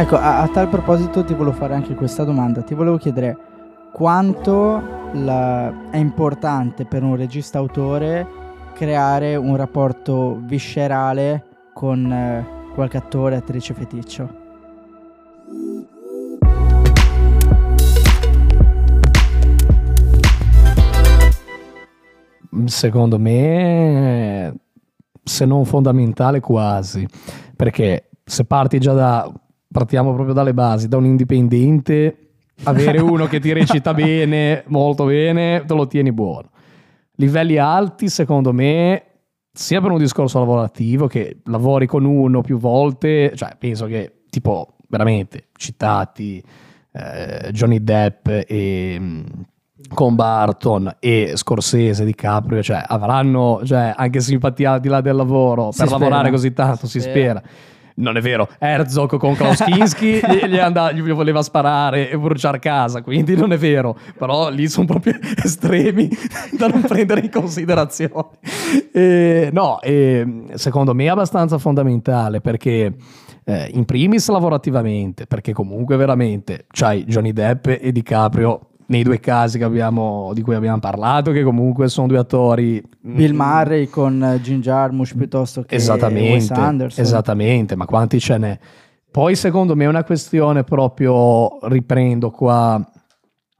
Ecco, a, a tal proposito ti volevo fare anche questa domanda. Ti volevo chiedere quanto la- è importante per un regista autore creare un rapporto viscerale con eh, qualche attore, attrice feticcio. Secondo me, se non fondamentale, quasi. Perché se parti già da. Partiamo proprio dalle basi, da un indipendente, avere uno che ti recita bene, molto bene, te lo tieni buono. Livelli alti, secondo me, sia per un discorso lavorativo, che lavori con uno più volte, cioè penso che tipo veramente citati eh, Johnny Depp e mm, con Barton e Scorsese, DiCaprio, cioè avranno cioè, anche simpatia al di là del lavoro Si per spera. lavorare così tanto, si, Si spera. Non è vero, Herzog con Klaus Kinski gli, gli andava- gli voleva sparare e bruciare casa, quindi non è vero, però lì sono proprio estremi da non prendere in considerazione. E, no, e, secondo me è abbastanza fondamentale perché eh, in primis lavorativamente, perché comunque veramente c'hai Johnny Depp e DiCaprio nei due casi abbiamo- di cui abbiamo parlato, che comunque sono due attori Bill mm, Murray con eh, Jim Jarmusch piuttosto che Wes Anderson. esattamente, ma quanti ce n'è? Poi secondo me è una questione proprio, riprendo qua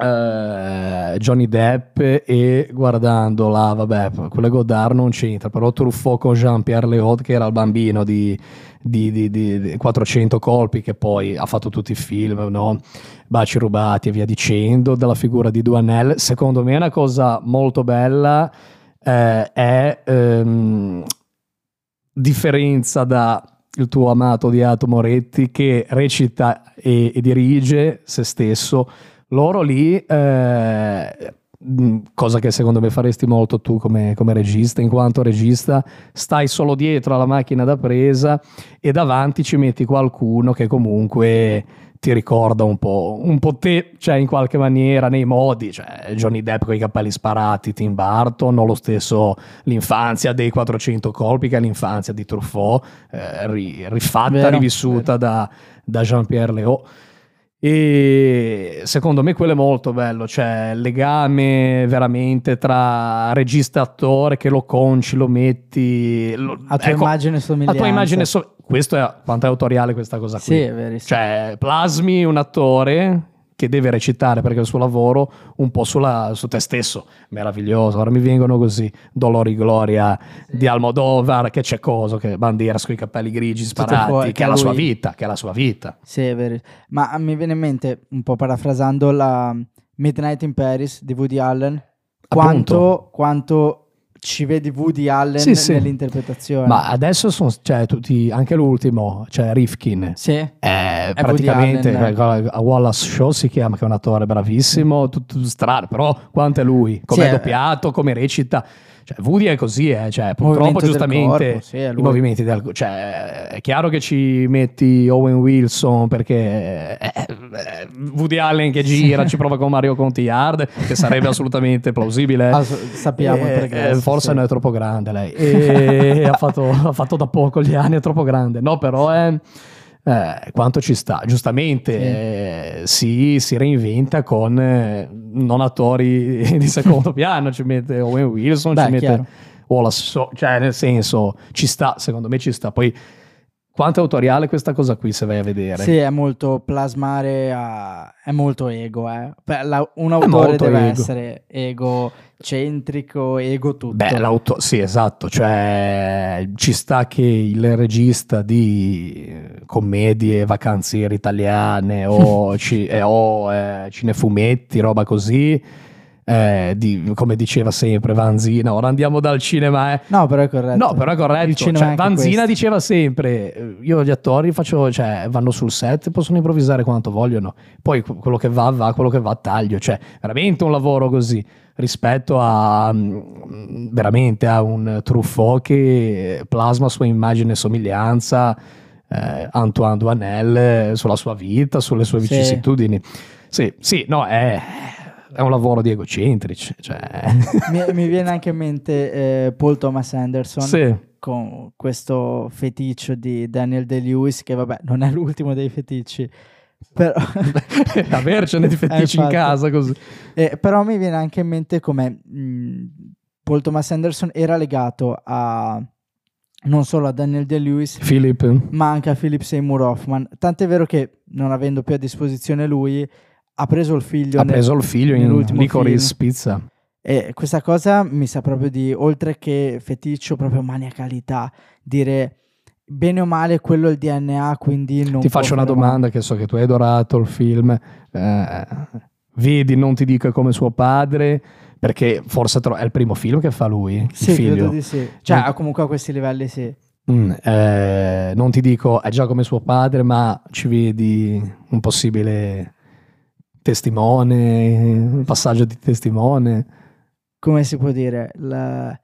eh, Johnny Depp e guardando là, vabbè, quello è Godard non c'entra, però Truffaut con Jean-Pierre Léaud che era il bambino di, di- di- di- di 400 colpi che poi ha fatto tutti i film, no? Baci rubati e via dicendo, della figura di Duanel, secondo me una cosa molto bella, eh, è ehm, differenza da il tuo amato odiato Moretti che recita e, e dirige se stesso loro lì eh, mh, cosa che secondo me faresti molto tu come, come regista in quanto regista stai solo dietro alla macchina da presa e davanti ci metti qualcuno che comunque ti ricorda un po', un po' te, cioè in qualche maniera, nei modi, cioè Johnny Depp con i capelli sparati, Tim Burton, o lo stesso l'infanzia dei 400 colpi che è l'infanzia di Truffaut, eh, ri- rifatta, Vero, rivissuta da, da Jean-Pierre Léaud. E secondo me quello è molto bello, cioè il legame veramente tra regista e attore che lo conci, lo metti... lo- A tua ecco, immagine e a somiglianza. tua immagine so- questo è quanto è autoriale questa cosa qui. Sì, è verissimo. Cioè, plasmi un attore che deve recitare perché è il suo lavoro un po' sulla- su te stesso. Meraviglioso. Ora mi vengono così Dolori Gloria di Almodovar, che c'è coso, che Banderas con i capelli grigi sparati, fuori, che che è la lui- sua vita, che è la sua vita. Sì, è vero. Ma mi viene in mente, un po' parafrasando, la Midnight in Paris di Woody Allen. Quanto, quanto ci vedi Woody Allen Sì, sì. nell'interpretazione. Ma adesso sono, cioè, tutti, anche l'ultimo, cioè Rifkin. Sì, Eh, Woody praticamente Allen. eh, a Wallace Shaw si chiama che è un attore bravissimo tutto strano però quanto è lui come è eh. doppiato come recita cioè Woody è così eh, cioè, purtroppo giustamente corpo, sì, i movimenti del cioè è chiaro che ci metti Owen Wilson perché eh, eh, Woody Allen che gira ci prova con Mario Cotillard che sarebbe assolutamente plausibile. Ah, sappiamo il Eh, progresso, eh, forse sì. non è troppo grande lei. E ha, fatto, ha fatto da poco gli anni è troppo grande. No però è eh, quanto ci sta giustamente Sì. eh, si, si reinventa con eh, non attori di secondo piano ci mette Owen Wilson Beh, ci mette chiaro. Wallace Shaw, cioè nel senso ci sta secondo me ci sta poi quanto è autoriale questa cosa qui se vai a vedere Sì, è molto plasmare, a- è molto ego. Eh. La- un autore molto deve ego. essere egocentrico, ego tutto. Beh, l'auto- sì, esatto, cioè ci sta che il regista di eh, commedie vacanziere italiane o, ci- eh, o, eh, cinefumetti, roba così, eh, di- come diceva sempre Vanzina, ora andiamo dal cinema, eh. No, però è corretto. No, però è corretto. Cioè, è Vanzina questo. diceva sempre: Io gli attori faccio, cioè, vanno sul set, possono improvvisare quanto vogliono. Poi que- quello che va, va, quello che va, taglio. Cioè, veramente un lavoro così rispetto a mm, veramente a un Truffaut che plasma sua immagine e somiglianza. eh, Antoine Duanel eh, sulla sua vita, sulle sue Sì. vicissitudini. Sì, sì, no, è, è un lavoro di egocentrici. Cioè. mi, mi viene anche in mente eh, Paul Thomas Anderson. sì. con questo feticcio di Daniel De-Lewis, che vabbè non è l'ultimo dei feticci, però... Avercene di Eh, in infatti. casa così. Eh, però mi viene anche in mente come mh, Paul Thomas Anderson era legato a non solo a Daniel De-Lewis, Philip. ma anche a Philip Seymour Hoffman. Tant'è vero che, non avendo più a disposizione lui, ha preso il figlio Ha nel- preso il figlio in nell'ultimo Licorice film. Pizza. E questa cosa mi sa proprio di, oltre che feticcio, proprio maniacalità, dire bene o male quello è il DNA, quindi non Ti faccio una male. domanda che so che tu hai adorato il film. Eh, vedi, non ti dico come suo padre, perché forse tro- è il primo film che fa lui, Sì, credo di sì. Cioè, Mm. comunque a questi livelli sì. Mm, eh, non ti dico è già come suo padre, ma ci vedi un possibile testimone, passaggio di testimone. come si può dire, la-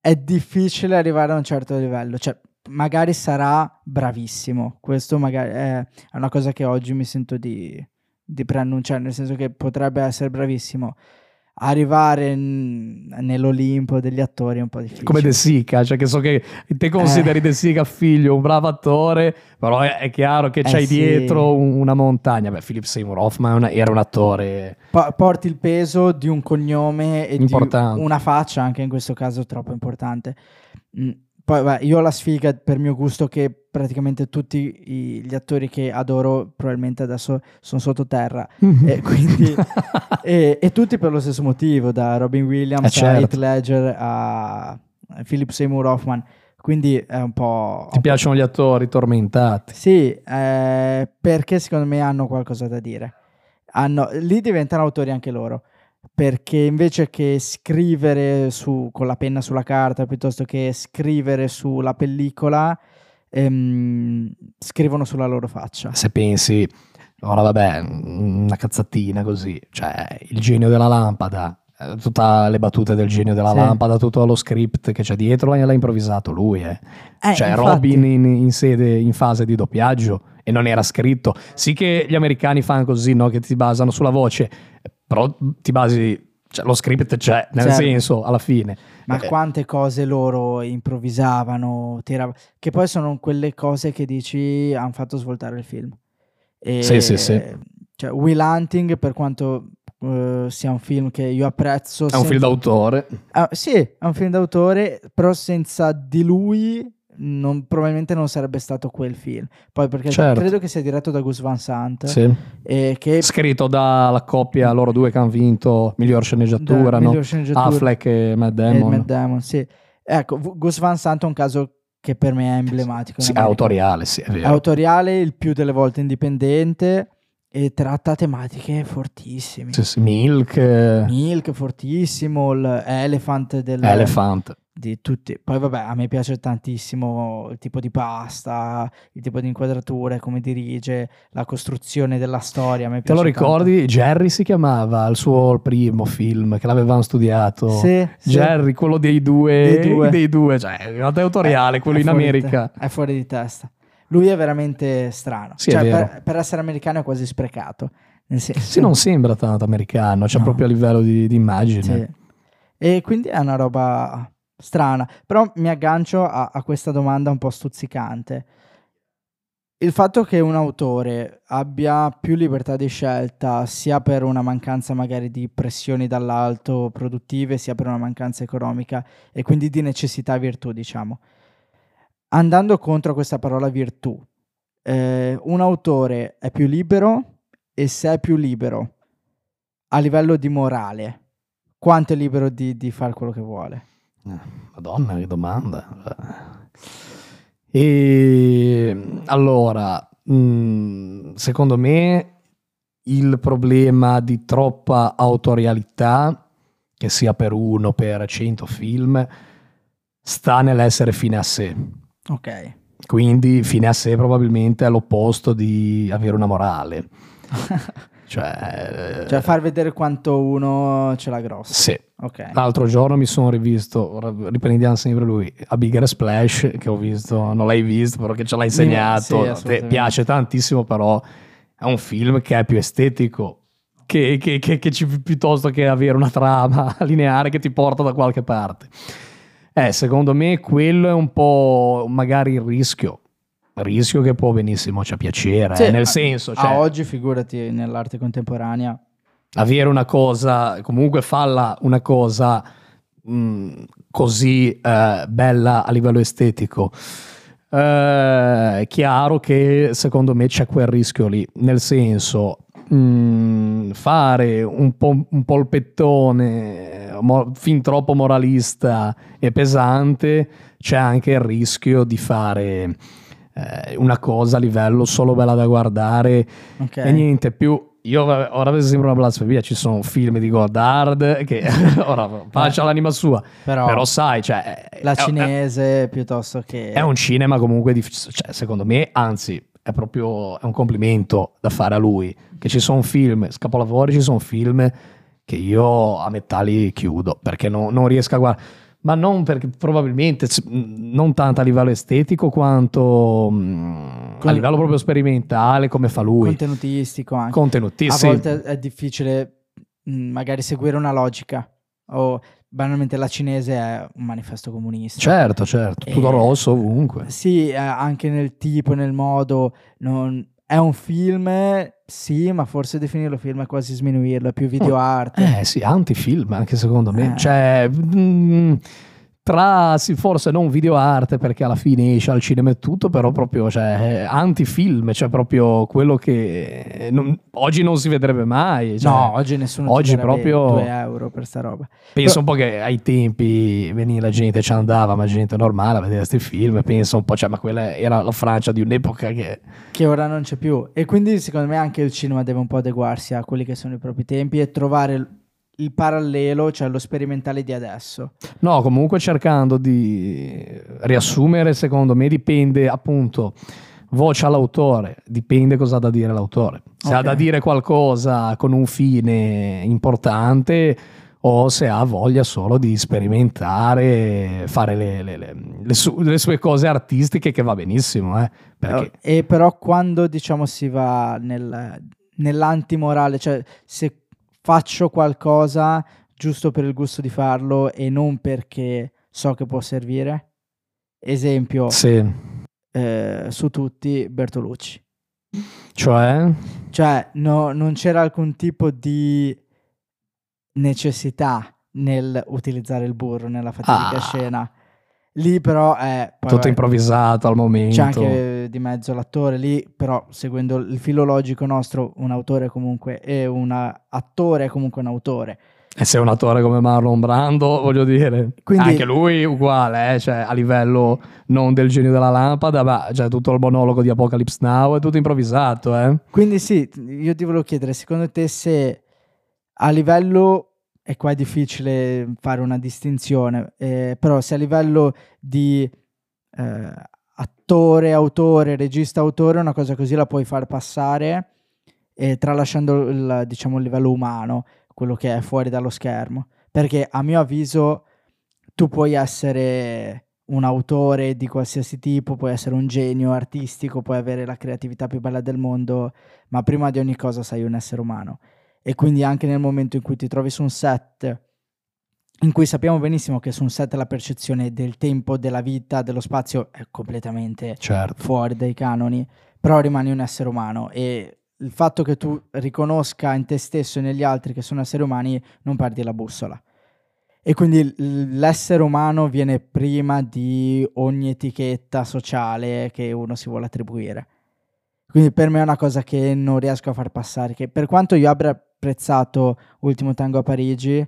è difficile arrivare a un certo livello, cioè magari sarà bravissimo, questo magari è una cosa che oggi mi sento di, di preannunciare, nel senso che potrebbe essere bravissimo, arrivare n- nell'Olimpo degli attori è un po' difficile. Come De Sica, cioè che so che te consideri De Sica figlio un bravo attore, però è, è chiaro che Eh c'hai sì. dietro un- una montagna. Beh, Philip Seymour Hoffman era un attore Po- porti il peso di un cognome e Importante. di una faccia, anche in questo caso troppo importante. Poi beh, io ho la sfiga per mio gusto che praticamente tutti i- gli attori che adoro probabilmente adesso sono sottoterra e quindi e, e tutti per lo stesso motivo, da Robin Williams Eh, certo. a Heath Ledger a Philip Seymour Hoffman. Quindi è un po'... Ti piacciono gli attori tormentati? Sì, eh, perché secondo me hanno qualcosa da dire. Hanno- lì diventano autori anche loro, perché invece che scrivere su- con la penna sulla carta piuttosto che scrivere sulla pellicola, ehm, scrivono sulla loro faccia. Se pensi, ora vabbè, una cazzatina così, cioè il genio della lampada, eh, tutte le battute del genio della Sì. lampada, tutto lo script che c'è dietro l'ha l'ha improvvisato lui. Eh. Eh, cioè infatti. Robin in, in sede, in fase di doppiaggio e non era scritto. Sì che gli americani fanno così, no? che ti basano sulla voce, però ti basi, cioè, lo script c'è, nel Certo. senso, alla fine. Ma Eh, quante cose loro improvvisavano, tira- che poi sono quelle cose che dici hanno fatto svoltare il film. E, Sì, sì, sì. Cioè, Will Hunting, per quanto eh, sia un film che io apprezzo, È un film senza- d'autore. Ah, sì, è un film d'autore, però senza di lui non- probabilmente non sarebbe stato quel film. Poi perché Certo. credo che sia diretto da Gus Van Sant, Sì. e che Scritto dalla coppia loro due che hanno vinto miglior sceneggiatura, no? miglior sceneggiatura. Affleck e Matt e Damon. Matt Damon, sì. Ecco, Gus Van Sant è un caso che per me è emblematico. Sì, è autoriale, sì, è È vero. autoriale, il più delle volte indipendente e tratta tematiche fortissime. Sì, sì, Milk, eh, Milk fortissimo, l'Elephant del, Elephant. Di tutti. Poi vabbè, a me piace tantissimo il tipo di pasta, il tipo di inquadrature, come dirige, la costruzione della storia. Te lo piace tanto. ricordi? Jerry si chiamava il suo primo film che l'avevamo studiato. Sì, sì. Jerry, quello dei due, Dei due. dei due, cioè è autoriale, Eh, quello è in America. te- è fuori di testa. Lui è veramente strano. Sì, Cioè, per, per essere americano è quasi sprecato. Sì, non sembra tanto americano, cioè No. proprio a livello di, di immagine. Sì. E quindi è una roba strana. Però mi aggancio a, a questa domanda un po' stuzzicante. Il fatto che un autore abbia più libertà di scelta, sia per una mancanza magari di pressioni dall'alto produttive, sia per una mancanza economica e quindi di necessità virtù, diciamo. Andando contro questa parola virtù, eh, un autore è più libero e se è più libero a livello di morale, quanto è libero di, di fare quello che vuole? Eh, Madonna, che domanda. E allora, mh, secondo me il problema di troppa autorialità, che sia per uno, per cento film, sta nell'essere fine a sé. Ok. Quindi fine a sé probabilmente è l'opposto di avere una morale. Cioè, cioè far vedere quanto uno ce l'ha grossa. sì. Ok. L'altro giorno mi sono rivisto, riprendiamo sempre lui, a Bigger Splash, che ho visto, non l'hai visto, però che ce l'hai Sì, insegnato. Ti assolutamente. piace tantissimo, però è un film che è più estetico che, che- che- che ci- piuttosto che avere una trama lineare che ti porta da qualche parte. Eh, secondo me quello è un po' magari il rischio. Rischio che può benissimo cioè, piacere, Sì, eh, nel senso, cioè, A oggi, figurati, nell'arte contemporanea. avere una cosa, comunque falla una cosa mh, così eh, bella a livello estetico. Eh, è chiaro che secondo me c'è quel rischio lì, nel senso mh, fare un, po- un polpettone mo- fin troppo moralista e pesante, c'è anche il rischio di fare eh, una cosa a livello solo bella da guardare Ok. e niente più. Io ora sembra una blasfemia, ci sono film di Godard che ora faccia l'anima sua, Però, però sai, cioè, la è- è- cinese piuttosto che... è un cinema comunque difficile, cioè, secondo me, anzi, è proprio è un complimento da fare a lui, che ci sono film, scapolavori, ci sono film che io a metà li chiudo, perché no- non riesco a guardare, ma non perché probabilmente, non tanto a livello estetico quanto mm, a livello proprio sperimentale, come fa lui, contenutistico anche. contenuti, a volte è difficile mh, magari seguire una logica o banalmente la cinese è un manifesto comunista. Certo, certo, tutto Eh, rosso ovunque. Sì, eh, anche nel tipo, nel modo. non- È un film, sì, ma forse definirlo film è quasi sminuirlo, è più video art. Eh sì, antifilm anche secondo me. Eh. Cioè, mm, tra sì, forse non video arte perché alla fine esce al cinema e tutto, però proprio cioè, eh, antifilm, cioè proprio quello che eh, non- oggi non si vedrebbe mai. cioè, no, oggi nessuno oggi proprio- 2 euro per sta roba. penso un po' che ai tempi veniva la gente, ci andava, ma gente normale a vedere questi film, penso un po', cioè, ma quella era la Francia di un'epoca che... Che ora non c'è più. E quindi secondo me anche il cinema deve un po' adeguarsi a quelli che sono i propri tempi e trovare il, parallelo, cioè lo sperimentale di adesso. No, comunque cercando di riassumere, secondo me dipende appunto voce all'autore, dipende cosa ha da dire l'autore. Se ha Ok. da dire qualcosa con un fine importante o se ha voglia solo di sperimentare, fare le, le- le- le su- sue cose artistiche che va benissimo, eh, perché E però quando diciamo si va nel, nell'antimorale, cioè se faccio qualcosa giusto per il gusto di farlo e non perché so che può servire. Esempio, sì, eh, su tutti Bertolucci. cioè Cioè, no- non c'era alcun tipo di necessità nel utilizzare il burro nella fatidica Ah. scena. Lì però è... poi tutto vabbè, improvvisato al momento. C'è anche di mezzo l'attore lì, però seguendo il filologico nostro, un autore comunque è un attore è comunque un autore. E se è un attore come Marlon Brando, voglio dire, Quindi- anche lui uguale, eh, cioè, a livello non del genio della lampada, ma cioè, tutto il monologo di Apocalypse Now è tutto improvvisato. Eh? Quindi sì, io ti volevo chiedere, secondo te se a livello, e qua è difficile fare una distinzione, eh, però se a livello di eh, attore, autore, regista, autore, una cosa così la puoi far passare, eh, tralasciando il, diciamo, il livello umano, quello che è fuori dallo schermo. Perché a mio avviso tu puoi essere un autore di qualsiasi tipo, puoi essere un genio artistico, puoi avere la creatività più bella del mondo, ma prima di ogni cosa sei un essere umano. E quindi anche nel momento in cui ti trovi su un set, in cui sappiamo benissimo che su un set la percezione del tempo, della vita, dello spazio è completamente Certo. fuori dai canoni, però rimani un essere umano e il fatto che tu riconosca in te stesso e negli altri che sono esseri umani non perdi la bussola. E quindi l'essere umano viene prima di ogni etichetta sociale che uno si vuole attribuire. Quindi per me è una cosa che non riesco a far passare, che per quanto io abbia apprezzato Ultimo Tango a Parigi,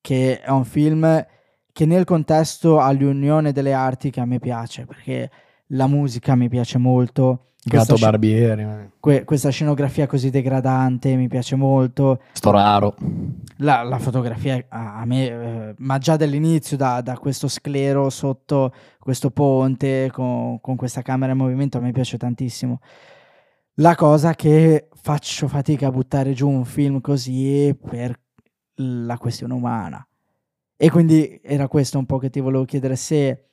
che è un film che nel contesto ha l'unione delle arti che a me piace, perché la musica mi piace molto, Gatto questa, sci- Barbieri, eh. que- questa scenografia così degradante mi piace molto, sto raro. la, la fotografia a, a me, eh, ma già dall'inizio, da, da questo sclero sotto questo ponte con, con questa camera in movimento, a me piace tantissimo. La cosa che faccio fatica a buttare giù un film così per la questione umana. E quindi era questo un po' che ti volevo chiedere se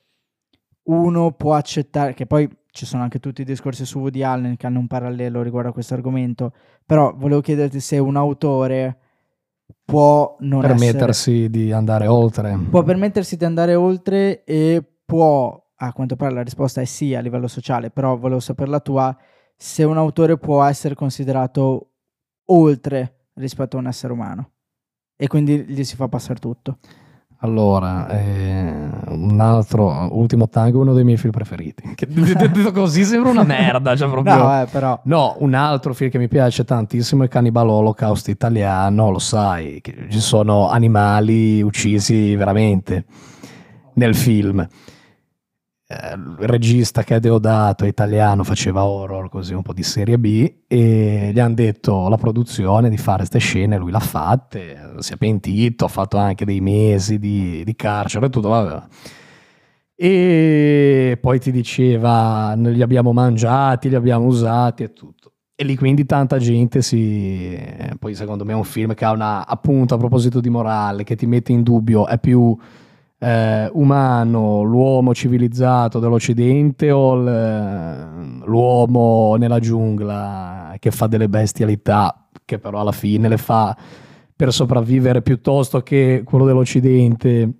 uno può accettare, che poi ci sono anche tutti i discorsi su Woody Allen che hanno un parallelo riguardo a questo argomento, però volevo chiederti se un autore può non permettersi essere, di andare oltre. Può permettersi di andare oltre e può, a quanto pare la risposta è sì a livello sociale, però volevo sapere la tua, se un autore può essere considerato oltre rispetto a un essere umano e quindi gli si fa passare tutto. Allora, eh, un altro, Ultimo Tango, uno dei miei film preferiti. Che detto così sembra una merda. Cioè proprio... No, eh, però. No, un altro film che mi piace tantissimo è Cannibal Holocaust italiano, lo sai, ci sono animali uccisi veramente nel film eh, regista che è Deodato italiano, faceva horror così un po' di serie B e gli hanno detto la produzione di fare queste scene, lui l'ha fatte, si è pentito, ha fatto anche dei mesi di, di carcere e tutto, vabbè. E poi ti diceva li abbiamo mangiati, li abbiamo usati e tutto. E lì quindi tanta gente si... Poi secondo me è un film che ha una... appunto a proposito di morale, che ti mette in dubbio, è più eh, umano, l'uomo civilizzato dell'Occidente o l'uomo nella giungla che fa delle bestialità che però alla fine le fa per sopravvivere piuttosto che quello dell'Occidente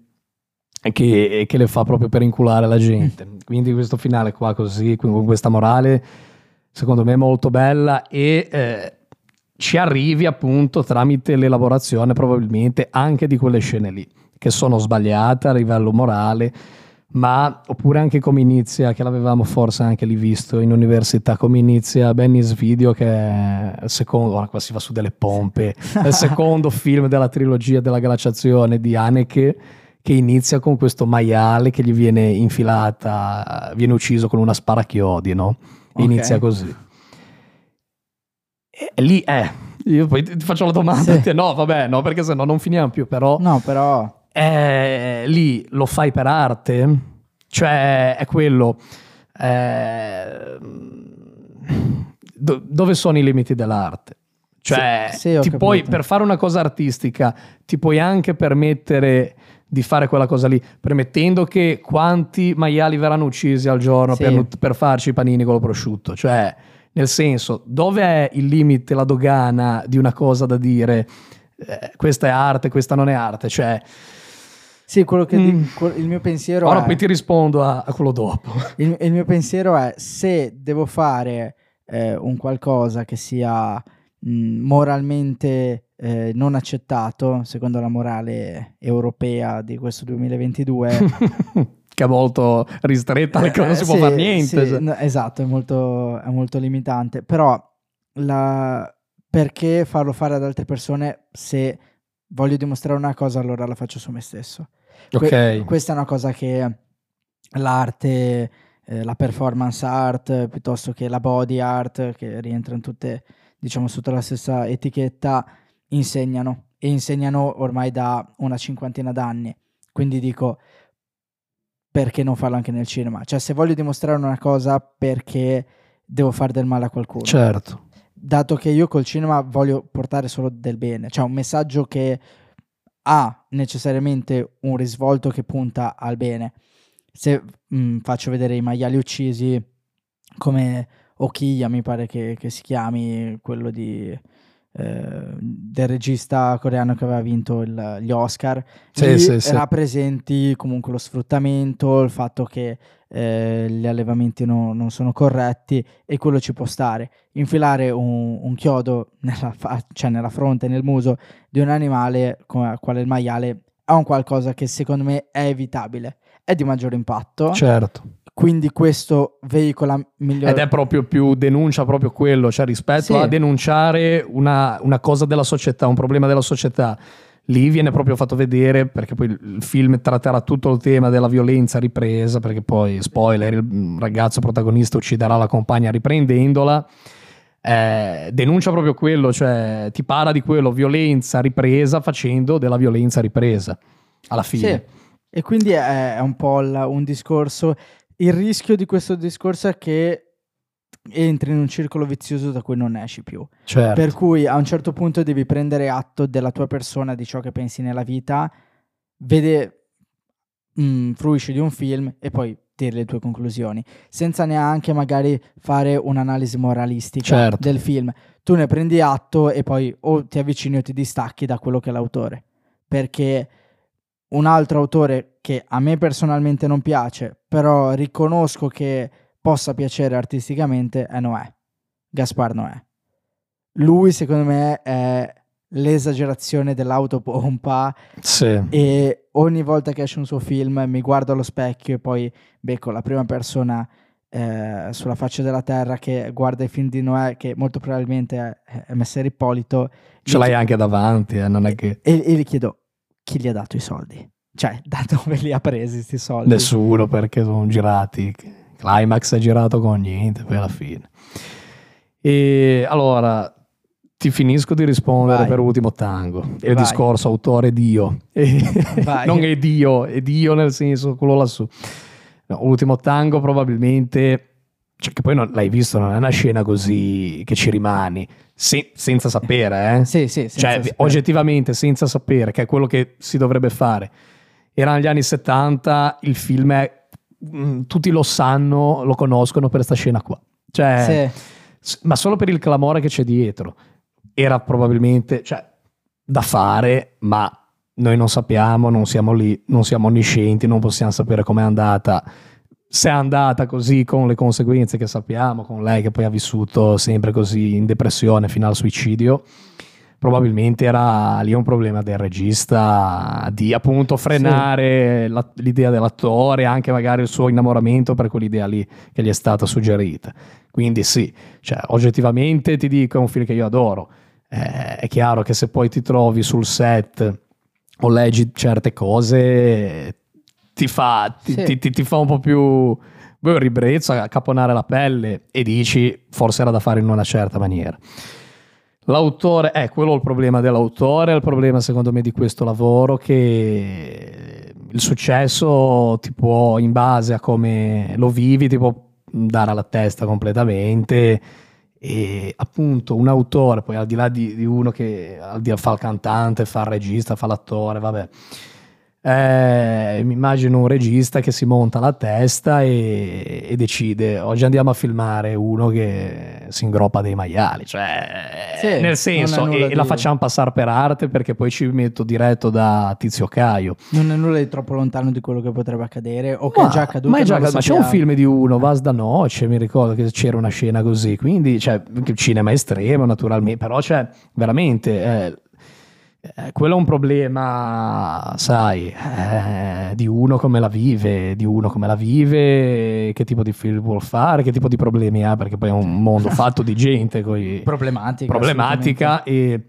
che, che le fa proprio per inculare la gente. Quindi questo finale qua così, con questa morale, secondo me è molto bella e eh, ci arrivi appunto tramite l'elaborazione probabilmente anche di quelle scene lì che sono sbagliate a livello morale, ma oppure anche come inizia, che l'avevamo forse anche lì visto in università, come inizia Benny's Video, che è il secondo, ora qua si va su delle pompe, è il secondo film della trilogia della glaciazione di Haneke, che inizia con questo maiale che gli viene infilata, viene ucciso con una sparachiodi, no? Okay. Inizia così. E lì è... Eh, io poi ti faccio la domanda. Sì. No, vabbè, no, perché sennò non finiamo più, però... No, però eh, lì lo fai per arte, cioè è quello. Eh, do, dove sono i limiti dell'arte? Cioè, sì, sì, puoi, per fare una cosa artistica ti puoi anche permettere di fare quella cosa lì, permettendo che quanti maiali verranno uccisi al giorno sì. per, per, farci i panini con lo prosciutto. Cioè, nel senso, dove è il limite, la dogana di una cosa da dire eh, questa è arte, questa non è arte? Cioè, sì, quello che mm. dico, il mio pensiero Ora è... poi ti rispondo a, a quello dopo. Il, il, mio pensiero è se devo fare eh, un qualcosa che sia mh, mm, moralmente eh, non accettato, secondo la morale europea di questo 2022... che è molto ristretta, eh, non si può fare niente. Sì, no, esatto, è molto, è molto limitante. Però la... perché farlo fare ad altre persone se voglio dimostrare una cosa, allora la faccio su me stesso. Ok. Que- questa è una cosa che l'arte, eh, la performance art, piuttosto che la body art, che rientrano tutte, diciamo, sotto la stessa etichetta, insegnano. E insegnano ormai da una cinquantina d'anni. Quindi dico, perché non farlo anche nel cinema? Cioè, se voglio dimostrare una cosa, perché devo fare del male a qualcuno? Certo dato che io col cinema voglio portare solo del bene, cioè un messaggio che ha necessariamente un risvolto che punta al bene. Se mh, mm, faccio vedere i maiali uccisi come Okiya, mi pare che, che si chiami, quello di, del regista coreano che aveva vinto il, gli Oscar, sì, sì, sì. rappresenti comunque lo sfruttamento, il fatto che eh, gli allevamenti no, non sono corretti e quello ci può stare. Infilare un, un chiodo nella, fa- cioè nella fronte, nel muso di un animale come quale il maiale è un qualcosa che secondo me è evitabile, è di maggiore impatto. Certo quindi questo veicola migliore. Ed è proprio più denuncia proprio quello, cioè rispetto sì. a denunciare una, una, cosa della società, un problema della società. Lì viene proprio fatto vedere, perché poi il film tratterà tutto il tema della violenza ripresa, perché poi, spoiler, il ragazzo protagonista ucciderà la compagna riprendendola. Eh, denuncia proprio quello, cioè ti parla di quello, violenza ripresa facendo della violenza ripresa, alla fine. Sì. E quindi è, un po' un discorso il rischio di questo discorso è che entri in un circolo vizioso da cui non esci più. Certo. Per cui a un certo punto devi prendere atto della tua persona, di ciò che pensi nella vita, vede, mh, mm, fruisci di un film e poi tiri le tue conclusioni, senza neanche magari fare un'analisi moralistica Certo. del film. Tu ne prendi atto e poi o ti avvicini o ti distacchi da quello che è l'autore. Perché un altro autore che a me personalmente non piace, però riconosco che possa piacere artisticamente, è Noè. Gaspar Noè. Lui, secondo me, è l'esagerazione dell'autopompa Sì. e ogni volta che esce un suo film mi guardo allo specchio e poi becco la prima persona eh, sulla faccia della terra che guarda i film di Noè, che molto probabilmente è, è Messer Ippolito, Ce l'hai anche davanti, eh, non è che e, e gli chiedo chi gli ha dato i soldi? Cioè, da dove li ha presi questi soldi? nessuno perché sono girati. Climax è girato con niente poi alla fine. E allora ti finisco di rispondere Vai. per ultimo tango. Il Vai. discorso autore Dio. Non è Dio, è Dio nel senso quello lassù. No, ultimo tango probabilmente cioè che poi non, l'hai visto, non è una scena così che ci rimani se- senza sapere, eh? Sì, sì, senza cioè sapere. oggettivamente senza sapere che è quello che si dovrebbe fare. Era negli anni 70, il film è mm, tutti lo sanno, lo conoscono per questa scena qua. Cioè, Sì. ma solo per il clamore che c'è dietro. Era probabilmente cioè, da fare, ma noi non sappiamo, non siamo lì, non siamo onniscienti, non possiamo sapere com'è andata. Se è andata così con le conseguenze che sappiamo, con lei che poi ha vissuto sempre così in depressione fino al suicidio, probabilmente era lì un problema del regista di appunto frenare la- l'idea dell'attore, anche magari il suo innamoramento per quell'idea lì che gli è stata suggerita. Quindi sì, cioè, oggettivamente ti dico è un film che io adoro. Eh, è chiaro che se poi ti trovi sul set o leggi certe cose ti fa, ti, Sì. ti- ti- fa un po' più boh, ribrezzo, a caponare la pelle e dici forse era da fare in una certa maniera. L'autore, è quello il problema dell'autore, il problema secondo me di questo lavoro che il successo ti può, in base a come lo vivi, ti può dare alla testa completamente e appunto un autore, poi al di là di, di uno che al di là fa il cantante, fa il regista, fa l'attore, vabbè. Eh, mi immagino un regista che si monta la testa e, e decide oggi andiamo a filmare uno che si ingroppa dei maiali cioè Sì, nel senso e, e la di- facciamo passare per arte perché poi ci metto diretto da Tizio Caio Non è nulla di troppo lontano di quello che potrebbe accadere o che è già accaduto. ma è già. Ma c'è un film di uno, Vas da Noce, mi ricordo che c'era una scena così, quindi cioè, il cinema estremo naturalmente, però c'è veramente... eh, eh, quello è un problema, sai, eh, di uno come la vive, di uno come la vive, che tipo di film vuol fare, che tipo di problemi ha, perché poi è un mondo fatto di gente coi, problematica. problematica e,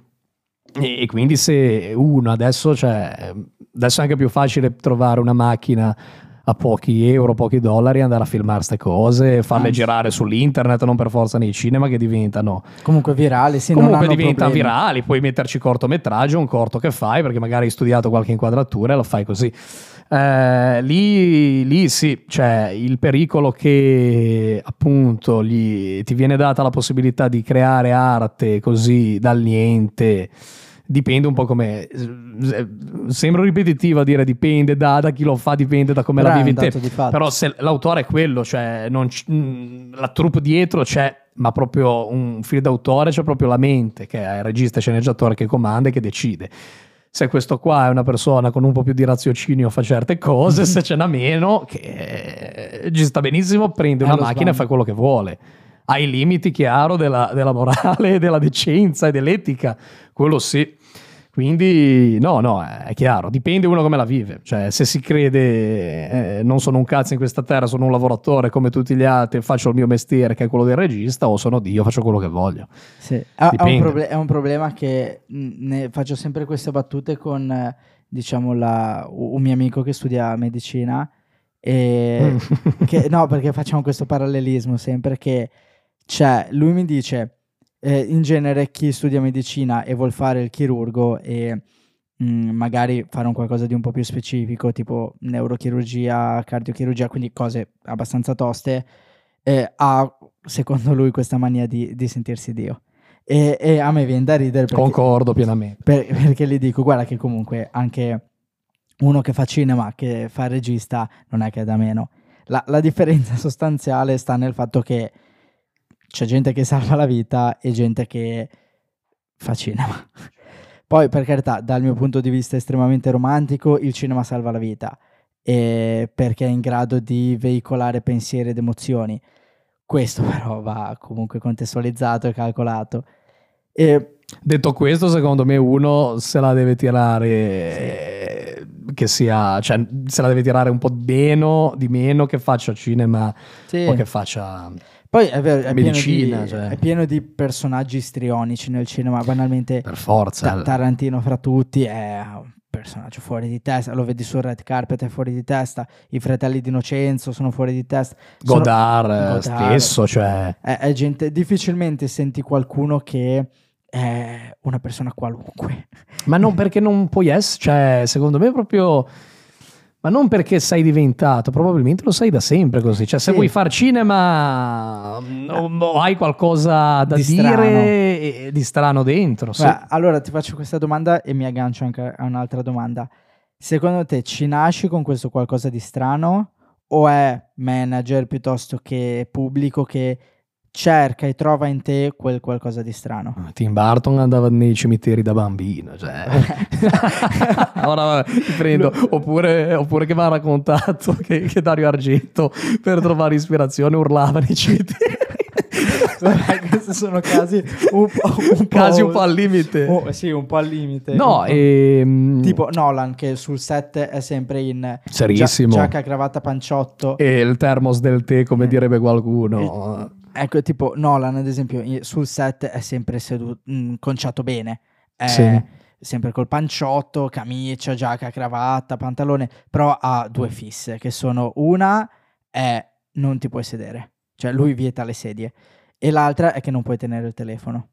e- e quindi se uno adesso, cioè, adesso è anche più facile trovare una macchina a pochi euro, pochi dollari, andare a filmare queste cose, farle Anzi. girare sull'internet, non per forza nei cinema che diventano. Comunque virali, sì, non comunque hanno diventano virali, puoi metterci cortometraggio, un corto che fai perché magari hai studiato qualche inquadratura e lo fai così. Eh, lì, lì sì, c'è il pericolo che appunto gli, ti viene data la possibilità di creare arte così dal niente. Dipende un po' come. Sembra ripetitivo a dire dipende da, da chi lo fa, dipende da come Però la vivi te. Però se l'autore è quello, cioè non c- la troupe dietro c'è, ma proprio un film d'autore c'è proprio la mente, che è il regista e sceneggiatore che comanda e che decide. Se questo qua è una persona con un po' più di raziocinio fa certe cose, se ce n'ha meno, che eh, ci sta benissimo, prende È una lo macchina e sbando. fa quello che vuole. Ha i limiti, chiaro, della, della morale, della decenza e dell'etica, quello sì. Quindi, no, no, è chiaro, dipende uno come la vive. Cioè, se si crede, eh, non sono un cazzo in questa terra, sono un lavoratore come tutti gli altri, faccio il mio mestiere che è quello del regista, o sono Dio, faccio quello che voglio. Sì. È, è un proble- è un problema che ne faccio sempre queste battute con, diciamo, la- un mio amico che studia medicina. E che- no, perché facciamo questo parallelismo sempre che c'è, lui mi dice, eh, in genere chi studia medicina e vuol fare il chirurgo e mh, magari fare un qualcosa di un po' più specifico, tipo neurochirurgia, cardiochirurgia, quindi cose abbastanza toste, eh, ha secondo lui questa mania di, di sentirsi Dio. E, e a me viene da ridere perché, Concordo pienamente. per- perché gli dico, guarda che comunque anche uno che fa cinema, che fa regista, non è che è da meno. la, la differenza sostanziale sta nel fatto che c'è gente che salva la vita e gente che fa cinema. Poi, per carità, dal mio punto di vista estremamente romantico, il cinema salva la vita perché è in grado di veicolare pensieri ed emozioni. Questo però va comunque contestualizzato e calcolato. E... Detto questo, secondo me uno se la deve tirare sì. che sia, cioè se la deve tirare un po' meno, di meno che faccia cinema sì. o che faccia poi è vero, è medicina, pieno di, cioè. è pieno di personaggi strionici nel cinema, banalmente per forza. Ta- Tarantino fra tutti è un personaggio fuori di testa, lo vedi sul red carpet è fuori di testa, i fratelli di Innocenzo sono fuori di testa. Godard, sono, Godard stesso, cioè... È, è gente, difficilmente senti qualcuno che è una persona qualunque. Ma non perché non puoi essere, cioè secondo me proprio ma non perché sei diventato, probabilmente lo sei da sempre così. Cioè, se sì. vuoi fare cinema o, hai qualcosa da di dire strano. di strano dentro. Sì. Beh, allora ti faccio questa domanda e mi aggancio anche a un'altra domanda. Secondo te ci nasci con questo qualcosa di strano o è manager piuttosto che pubblico che cerca e trova in te quel qualcosa di strano. Ah, Tim Burton andava nei cimiteri da bambino, cioè. ora ti prendo. Oppure, oppure, che mi ha raccontato che, che, Dario Argento per trovare ispirazione urlava nei cimiteri. Questi sono casi un po', un casi un po' al limite. Oh, sì, un po' al limite. No, e... Ehm, tipo Nolan che sul set è sempre in Serissimo. giacca, cravatta, panciotto. E il termos del tè, come eh. direbbe qualcuno. E Ecco, tipo Nolan, ad esempio, sul set è sempre seduto, mh, mm, conciato bene. È sì. sempre col panciotto, camicia, giacca, cravatta, pantalone, però ha due fisse, che sono una è non ti puoi sedere, cioè lui vieta le sedie, e l'altra è che non puoi tenere il telefono.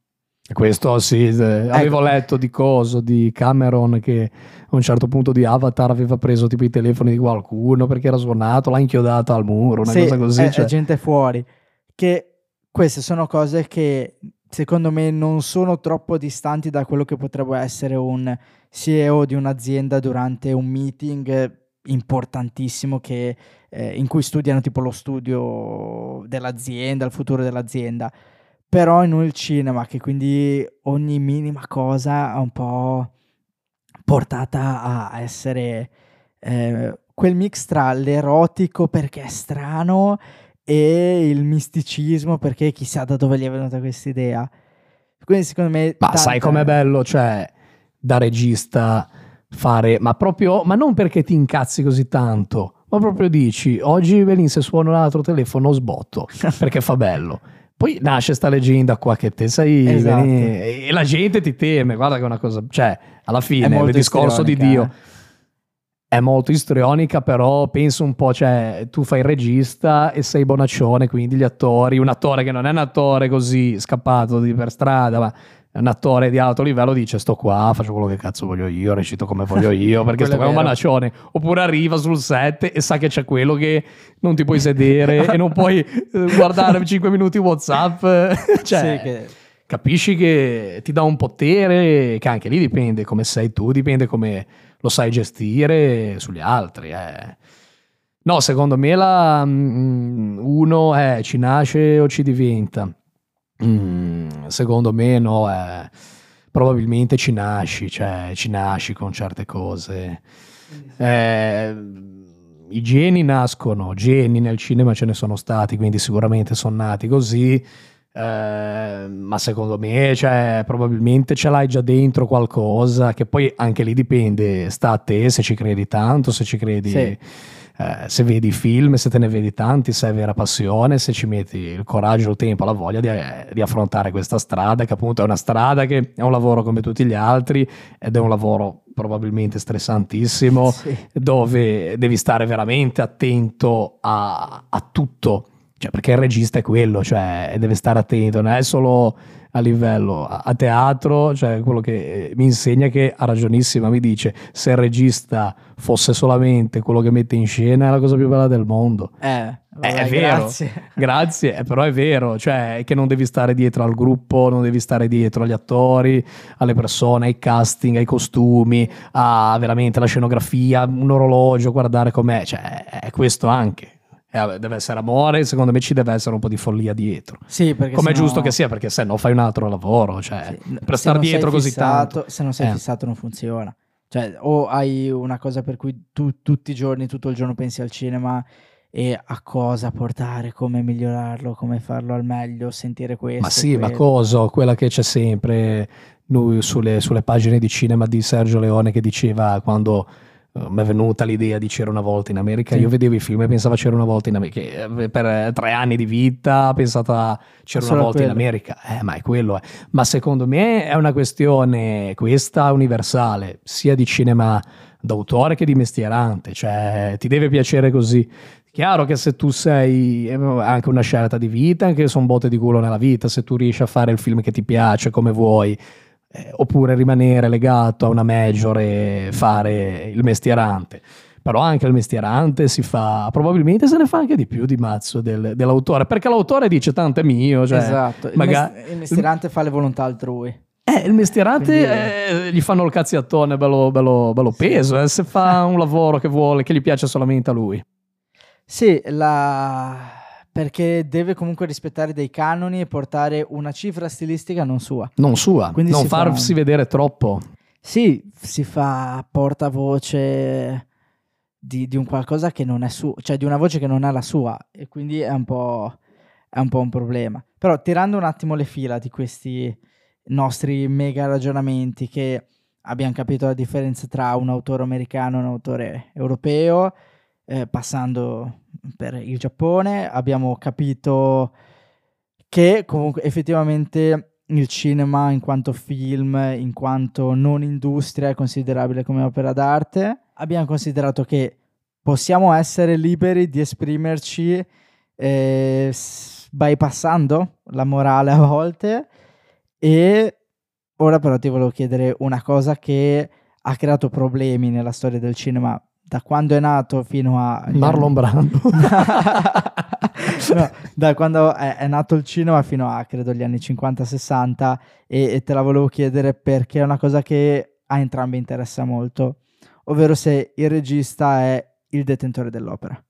Questo sì, avevo ecco. letto di coso di Cameron che a un certo punto di Avatar aveva preso tipo i telefoni di qualcuno perché era suonato, l'ha inchiodato al muro, una sì, cosa così. È, cioè... è gente fuori che queste sono cose che secondo me non sono troppo distanti da quello che potrebbe essere un CEO di un'azienda durante un meeting importantissimo che, eh, in cui studiano tipo lo studio dell'azienda, il futuro dell'azienda. Però in un cinema che quindi ogni minima cosa è un po' portata a essere eh, quel mix tra l'erotico perché è strano e il misticismo perché chissà da dove gli è venuta questa idea. Quindi secondo me... Ma tanta... sai com'è bello? Cioè, da regista fare... Ma proprio... Ma non perché ti incazzi così tanto, ma proprio dici, oggi Belin se suono l'altro telefono sbotto, perché fa bello. Poi nasce sta leggenda qua che te sai esatto. e la gente ti teme, guarda che è una cosa, cioè alla fine il discorso di Dio. Eh è molto istrionica, però penso un po', cioè, tu fai il regista e sei bonaccione, quindi gli attori, un attore che non è un attore così scappato di per strada, ma è un attore di alto livello dice sto qua, faccio quello che cazzo voglio io, recito come voglio io, perché sto qua è un bonaccione. Oppure arriva sul set e sa che c'è quello che non ti puoi sedere e non puoi eh, guardare 5 minuti Whatsapp. cioè, sì, che... Capisci che ti dà un potere che anche lì dipende come sei tu, dipende come lo sai gestire sugli altri. Eh. No, secondo me la, mm, uno è ci nasce o ci diventa. Mm, secondo me no, è, probabilmente ci nasci, cioè ci nasci con certe cose. Eh, I geni nascono, geni nel cinema ce ne sono stati, quindi sicuramente sono nati così eh, ma secondo me cioè, probabilmente ce l'hai già dentro qualcosa che poi anche lì dipende, sta a te se ci credi tanto, se ci credi, sì. eh, se vedi film, se te ne vedi tanti, se hai vera passione, se ci metti il coraggio, il tempo, la voglia di, di affrontare questa strada, che appunto è una strada che è un lavoro come tutti gli altri ed è un lavoro probabilmente stressantissimo, sì. dove devi stare veramente attento a, a tutto cioè, perché il regista è quello, cioè deve stare attento, non è solo a livello a teatro, cioè quello che mi insegna che ha ragionissima, mi dice se il regista fosse solamente quello che mette in scena è la cosa più bella del mondo. Eh, vabbè, è vero, grazie. grazie, eh, però è vero, cioè che non devi stare dietro al gruppo, non devi stare dietro agli attori, alle persone, ai casting, ai costumi, a veramente la scenografia, un orologio, guardare com'è, cioè è questo anche eh, deve essere amore, secondo me ci deve essere un po' di follia dietro. Sì, perché Come è sennò- giusto che sia, perché se no fai un altro lavoro, cioè, Sì, per stare sei dietro così fissato- tanto. Se non sei Eh. fissato non funziona. Cioè, o hai una cosa per cui tu tutti i giorni, tutto il giorno pensi al cinema e a cosa portare, come migliorarlo, come farlo al meglio, sentire questo. Ma sì, ma quello. cosa? Quella che c'è sempre lui sulle, sulle pagine di cinema di Sergio Leone che diceva quando mi è venuta l'idea di C'era una volta in America, Sì. io vedevo i film e pensavo C'era una volta in America, eh, per eh, tre anni di vita ho pensato a C'era Solo una volta in quello. America, eh, ma è quello. eh. Ma secondo me è una questione questa universale, sia di cinema d'autore che di mestierante, cioè ti deve piacere così. Chiaro che se tu sei eh, anche una scelta di vita, anche sono botte di culo nella vita, se tu riesci a fare il film che ti piace come vuoi, eh, oppure rimanere legato a una major e fare il mestierante. Però anche il mestierante si fa, probabilmente se ne fa anche di più di mazzo del- dell'autore, perché l'autore dice tanto è mio, cioè, esatto, il, maga- mes- il mestierante fa le volontà altrui. eh, il mestierante eh, gli fanno il cazziatone bello, bello, bello peso, eh, se fa un lavoro che vuole, che gli piace solamente a lui. Sì, la... perché deve comunque rispettare dei canoni e portare una cifra stilistica non sua. Non sua, Quindi non si fa- farsi vedere troppo. Sì, si fa portavoce di, di un qualcosa che non è suo, cioè di una voce che non è la sua e quindi è un po', è un, po un problema. Però tirando un attimo le fila di questi nostri mega ragionamenti che abbiamo capito la differenza tra un autore americano e un autore europeo, eh, passando per il Giappone, abbiamo capito che comunque effettivamente il cinema in quanto film, in quanto non industria è considerabile come opera d'arte. Abbiamo considerato che possiamo essere liberi di esprimerci eh, bypassando la morale a volte e ora però ti volevo chiedere una cosa che ha creato problemi nella storia del cinema da quando è nato fino a Marlon Brando. No, da quando è, è nato il cinema fino a credo gli anni 50-60 e, e te la volevo chiedere perché è una cosa che a entrambi interessa molto, ovvero se il regista è il detentore dell'opera.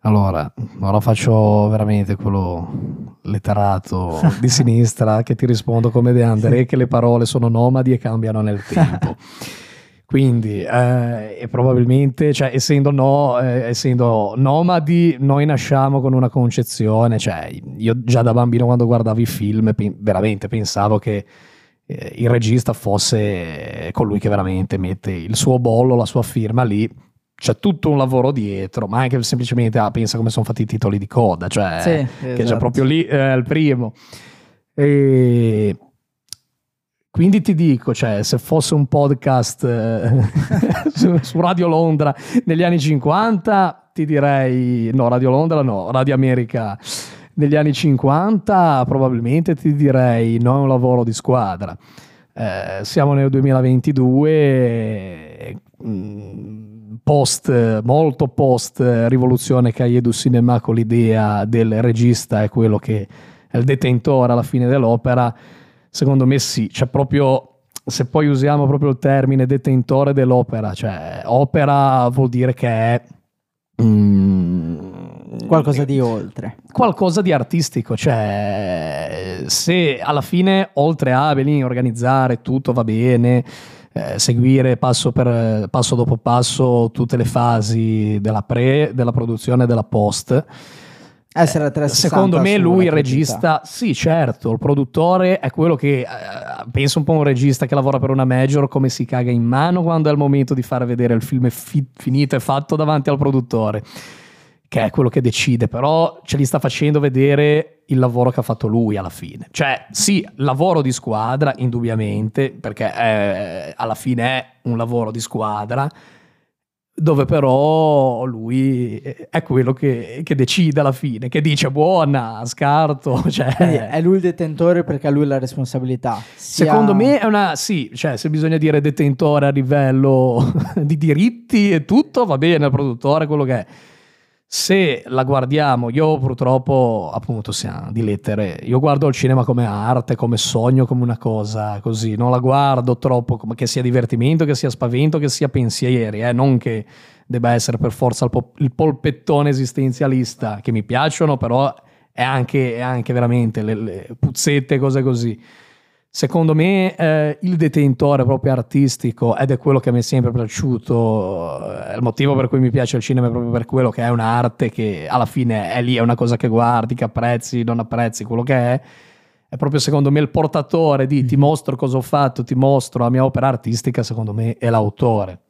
Allora, ora faccio veramente quello letterato di sinistra che ti rispondo come De André che le parole sono nomadi e cambiano nel tempo. Quindi, eh, e probabilmente, cioè, essendo, no, eh, essendo nomadi, noi nasciamo con una concezione, cioè, io già da bambino quando guardavo i film, pe- veramente pensavo che eh, il regista fosse colui che veramente mette il suo bollo, la sua firma lì, c'è tutto un lavoro dietro, ma anche semplicemente ah, pensa come sono fatti i titoli di coda, cioè Sì, che c'è esatto. proprio lì eh, il primo. E quindi ti dico, cioè, se fosse un podcast eh, su, Radio Londra negli anni 50, ti direi no, Radio Londra no, Radio America negli anni 50 probabilmente ti direi no, è un lavoro di squadra. Eh, siamo nel 2022, eh, mh, post, molto post rivoluzione Cahiers du Cinema con l'idea del regista è quello che è il detentore alla fine dell'opera. Secondo me sì, c'è proprio se poi usiamo proprio il termine detentore dell'opera, cioè opera vuol dire che è mm, Qualcosa di oltre. qualcosa di artistico, cioè se alla fine oltre a venire organizzare tutto va bene, eh, seguire passo, per, passo dopo passo tutte le fasi della pre, della produzione e della post, Essere a 360 Secondo me lui il regista, sì certo, il produttore è quello che, eh, penso un po' a un regista che lavora per una major come si caga in mano quando è il momento di far vedere il film fi- finito e fatto davanti al produttore, che è quello che decide, però ce li sta facendo vedere il lavoro che ha fatto lui alla fine. Cioè sì, lavoro di squadra, indubbiamente, perché eh, alla fine è un lavoro di squadra, dove però lui è quello che, che decide alla fine, che dice buona, scarto, cioè... È lui il detentore perché ha lui la responsabilità. Sia- Secondo me è una sì, cioè se bisogna dire detentore a livello di diritti e tutto, va bene, il produttore, quello che è. Se la guardiamo, io purtroppo, appunto, siamo di lettere, io guardo il cinema come arte, come sogno, come una cosa così, non la guardo troppo come che sia divertimento, che sia spavento, che sia pensieri, eh, non che debba essere per forza il, po- il polpettone esistenzialista, che mi piacciono, però è anche, è anche veramente le, le puzzette, cose così. Secondo me eh, il detentore proprio artistico, ed è quello che mi è sempre piaciuto, è il motivo per cui mi piace il cinema è proprio per quello che è un'arte che alla fine è lì, è una cosa che guardi, che apprezzi, non apprezzi, quello che è, è proprio secondo me il portatore di ti mostro cosa ho fatto, ti mostro la mia opera artistica, secondo me è l'autore.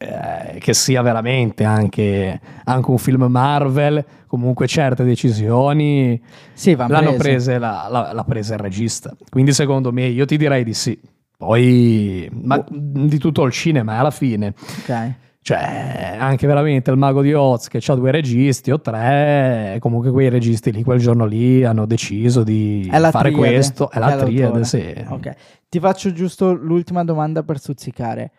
Eh, che sia veramente anche, anche, un film Marvel, comunque certe decisioni sì, l'hanno prese, la, la, l'ha presa il regista. Quindi secondo me io ti direi di sì. Poi, ma di tutto il cinema alla fine. Ok. Cioè, anche veramente il mago di Oz che ha due registi o tre, comunque quei registi lì quel giorno lì hanno deciso di fare triade, questo. È la triade, sì. Ok. Ti faccio giusto l'ultima domanda per stuzzicare.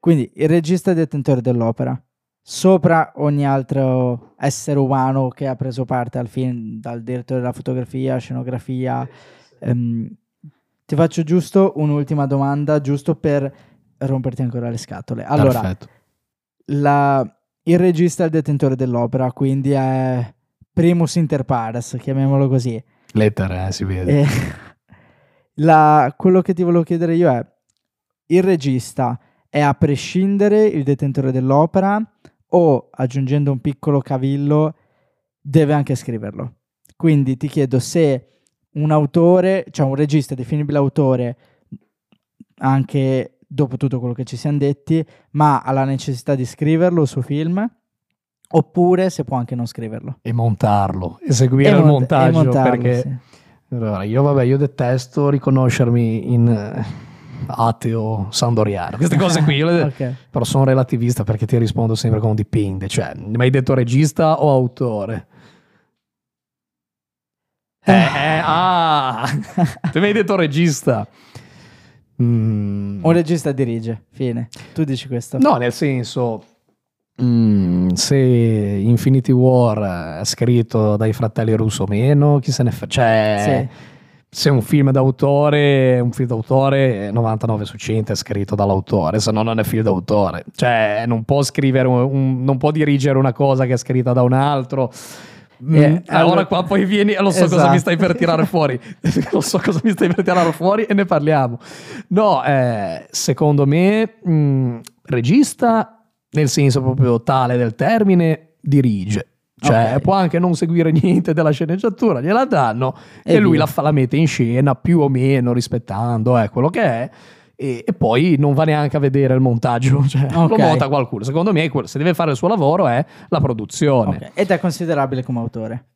Quindi il regista è detentore dell'opera, sopra ogni altro essere umano che ha preso parte al film, dal direttore della fotografia, scenografia. Ehm, ti faccio giusto un'ultima domanda, giusto per romperti ancora le scatole. Allora, la, il regista è il detentore dell'opera, quindi è primus inter pares, chiamiamolo così. Lettera, eh, si vede. E, la, quello che ti volevo chiedere io è, il regista è a prescindere il detentore dell'opera o, aggiungendo un piccolo cavillo, deve anche scriverlo. Quindi ti chiedo se un autore, cioè un regista definibile autore, anche dopo tutto quello che ci siamo detti, ma ha la necessità di scriverlo il suo film, oppure se può anche non scriverlo. E montarlo, eseguire e il mont- montaggio, montarlo, perché sì. allora, io, vabbè, io detesto riconoscermi in ateo sandoriano. Queste cose qui, okay. però sono relativista perché ti rispondo sempre con dipende. Cioè, mi hai detto regista o autore? Eh, eh, ah, tu mi hai detto regista. Mm. Un regista dirige, fine. Tu dici questo? No, nel senso, mm, se Infinity War è scritto dai fratelli russo o meno, chi se ne fa? Cioè, sì se un film d'autore, un film d'autore 99 su 100 è scritto dall'autore, se no non è film d'autore. Cioè, non può scrivere un, un, non può dirigere una cosa che è scritta da un altro. Eh, mm, allora qua poi vieni, lo so esatto. cosa mi stai per tirare fuori, lo so cosa mi stai per tirare fuori e ne parliamo. No, eh, secondo me, mh, mm, regista, nel senso proprio tale del termine, dirige cioè, okay. può anche non seguire niente della sceneggiatura, gliela danno e, e lui la, fa, la, mette in scena più o meno rispettando eh, quello che è. E, e, poi non va neanche a vedere il montaggio, cioè okay. lo monta qualcuno. Secondo me, se deve fare il suo lavoro è la produzione. Okay. Ed è considerabile come autore?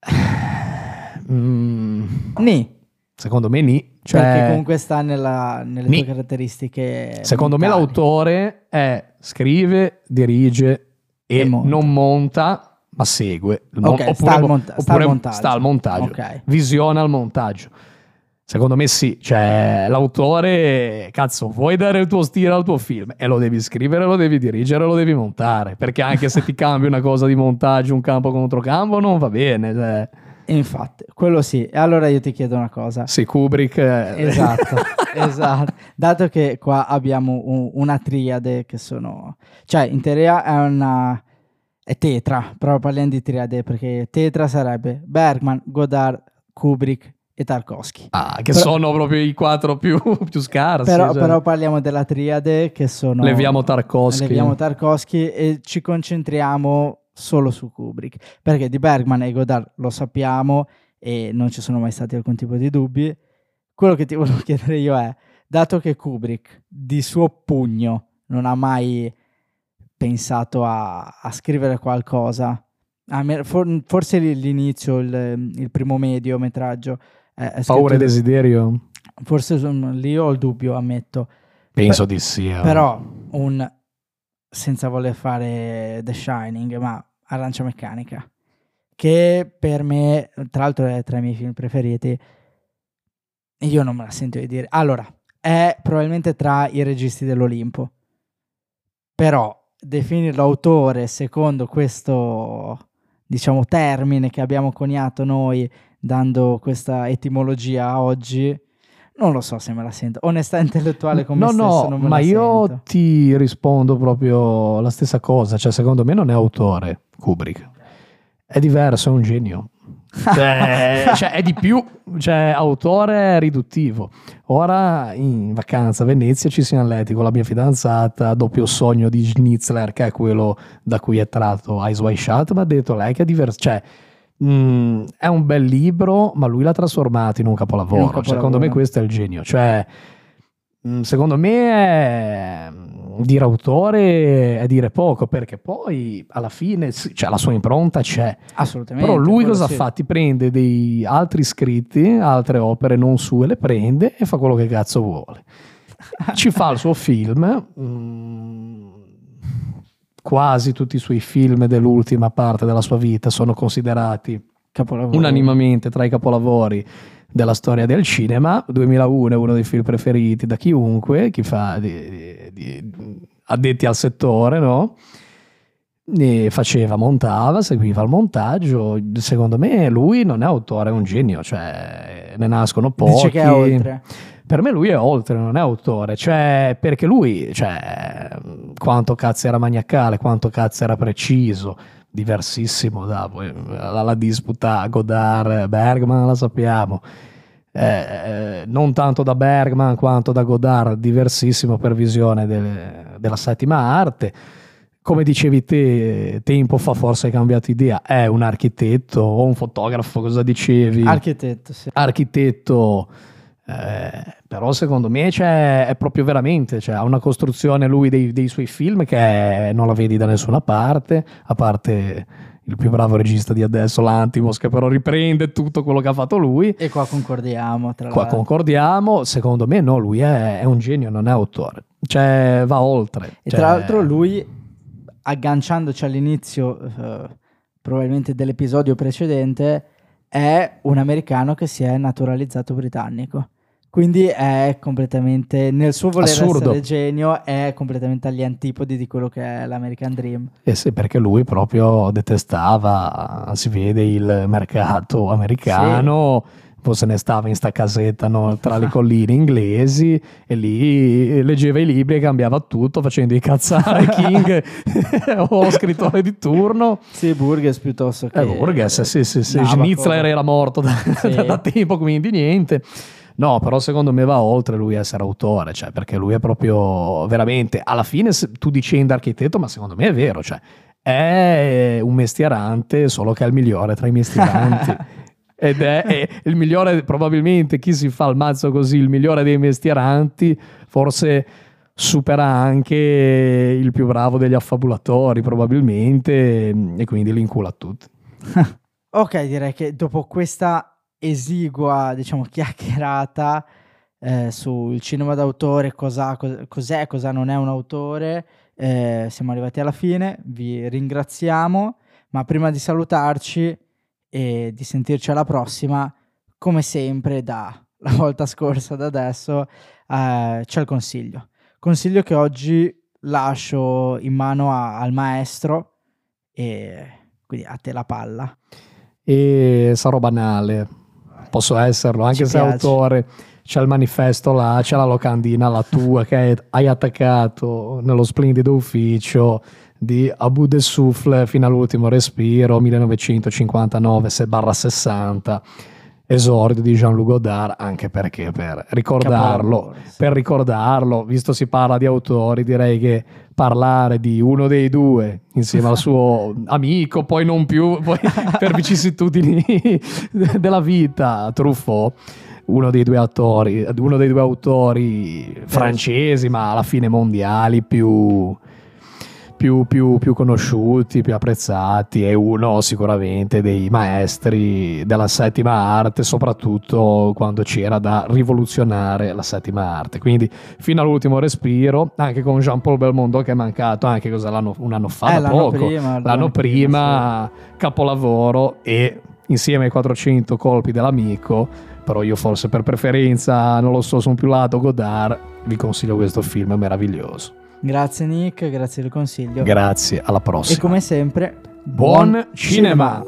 mm. Ni. Secondo me ni. Cioè, Perché comunque sta nella, nelle ni. tue caratteristiche. Secondo mentali. me l'autore è scrive, dirige e, monta. non monta, ma segue. Okay, oppure, sta, al monta- sta al montaggio. Sta al montaggio. Okay. Visiona il montaggio. Secondo me sì, cioè l'autore, cazzo, vuoi dare il tuo stile al tuo film e lo devi scrivere, lo devi dirigere, lo devi montare, perché anche se ti cambi una cosa di montaggio, un campo contro campo, non va bene. Cioè. Infatti, quello sì. E allora io ti chiedo una cosa. Sì, Kubrick. Eh. Esatto, esatto. Dato che qua abbiamo un, una triade che sono... Cioè, in teoria è una... è tetra, però parliamo di triade perché tetra sarebbe Bergman, Godard, Kubrick e Tarkovsky. Ah, che però, sono proprio i quattro più, più scarsi. Però, cioè. però, parliamo della triade che sono... Leviamo Tarkovsky. Leviamo Tarkovsky e ci concentriamo solo su Kubrick, perché di Bergman e Godard lo sappiamo e non ci sono mai stati alcun tipo di dubbi. Quello che ti volevo chiedere io è, dato che Kubrick di suo pugno non ha mai pensato a, a scrivere qualcosa, forse l'inizio, il, il primo mediometraggio... È, Paura e desiderio? Forse lì ho il dubbio, ammetto. Penso per, di sì. Eh. Però un senza voler fare The Shining, ma Arancia Meccanica, che per me, tra l'altro è tra i miei film preferiti, io non me la sento di dire. Allora, è probabilmente tra i registi dell'Olimpo, però definirlo autore secondo questo, diciamo, termine che abbiamo coniato noi, dando questa etimologia oggi, Non lo so se me la sento. Onestà intellettuale come no, stesso no, non me ma io sento. ti rispondo proprio la stessa cosa. Cioè, secondo me non è autore Kubrick. È diverso, è un genio. Cioè, cioè, è di più, cioè, autore riduttivo. Ora in vacanza a Venezia ci siamo letti con la mia fidanzata, doppio sogno di Schnitzler, che è quello da cui è tratto Eyes Wide Shut, ma ha detto lei che è diverso. Cioè, mh, è un bel libro, ma lui l'ha trasformato in un capolavoro. In un capolavoro. Secondo me questo è il genio. Cioè, mh, secondo me è- dire autore è dire poco, perché poi alla fine cioè, la sua impronta c'è. Assolutamente. Però lui cosa sì. fa? Ti prende dei altri scritti, altre opere non sue, le prende e fa quello che cazzo vuole. Ci fa il suo film. mm, quasi tutti i suoi film dell'ultima parte della sua vita sono considerati Capolavoro. unanimamente tra i capolavori della storia del cinema. 2001 è uno dei film preferiti da chiunque, chi fa di, di- di- addetti al settore, no? E faceva, montava, seguiva il montaggio. Secondo me lui non è autore, è un genio, cioè ne nascono pochi. Dice che è oltre. Per me lui è oltre, non è autore, cioè perché lui, cioè, quanto cazzo era maniacale, quanto cazzo era preciso, diversissimo da poi, la, la disputa Godard, Bergman la sappiamo, Eh, eh, non tanto da Bergman quanto da Godard, diversissimo per visione del- della settima arte. Come dicevi te, tempo fa forse hai cambiato idea, è un architetto o un fotografo, cosa dicevi? Architetto, sì. architetto, eh, però secondo me c'è, è proprio veramente, cioè, ha una costruzione lui dei, dei suoi film che non la vedi da nessuna parte, a parte il più bravo regista di adesso, Lantimos, che però riprende tutto quello che ha fatto lui. E qua concordiamo. Tra Qua l'altro. concordiamo, secondo me no, lui è, è un genio, non è autore, cioè va oltre. E Cioè, tra l'altro lui, agganciandoci all'inizio eh, probabilmente dell'episodio precedente, è un americano che si è naturalizzato britannico. Quindi è completamente, nel suo voler Assurdo. essere genio, è completamente agli antipodi di quello che è l'American Dream. Eh sì, perché lui proprio detestava, si vede, il mercato americano, poi se ne stava in sta casetta no, tra le colline inglesi e lì leggeva i libri e cambiava tutto facendo incazzare King o lo scrittore di turno. Sì, Burgess piuttosto che... Eh, Borges, sì, sì, sì. Schnitzler era morto da, Sì. da tempo, quindi niente. No, però secondo me va oltre lui essere autore, cioè, perché lui è proprio veramente, alla fine tu dicendo architetto, ma secondo me è vero, cioè, è un mestierante, solo che è il migliore tra i mestieranti. Ed è, è il migliore, probabilmente chi si fa il mazzo così, il migliore dei mestieranti, forse supera anche il più bravo degli affabulatori, probabilmente, e quindi li incula a tutti. Ok, direi che dopo questa esigua, diciamo, chiacchierata eh, sul cinema d'autore, cosa, cos- cos'è, cosa non è un autore, eh, siamo arrivati alla fine, vi ringraziamo, ma prima di salutarci e di sentirci alla prossima, come sempre dalla volta scorsa ad adesso, eh, c'è il consiglio. Consiglio che oggi lascio in mano a- al maestro e quindi a te la palla. E sarò banale, posso esserlo, anche Ci se piace. autore. C'è il manifesto là, c'è la locandina, la tua, che hai- attaccato nello splendido ufficio di Abu de Souffle fino all'ultimo respiro, 1959-60, esordio di Jean-Luc Godard, anche perché per ricordarlo, sì. per ricordarlo, visto si parla di autori, direi che parlare di uno dei due insieme al suo amico, poi non più, poi per vicissitudini della vita, Truffaut, uno dei due attori, uno dei due autori francesi, ma alla fine mondiali più, più, più, più conosciuti, più apprezzati, e uno sicuramente dei maestri della settima arte, soprattutto quando c'era da rivoluzionare la settima arte. Quindi fino all'ultimo respiro, anche con Jean-Paul Belmondo che è mancato anche un anno fa, Eh, l'anno poco, prima, l'anno prima, capolavoro e insieme ai 400 colpi dell'amico, però io forse per preferenza, non lo so, sono più lato Godard, vi consiglio questo film, è meraviglioso. Grazie Nick, grazie del consiglio. Grazie, alla e prossima. come sempre, Buon cinema.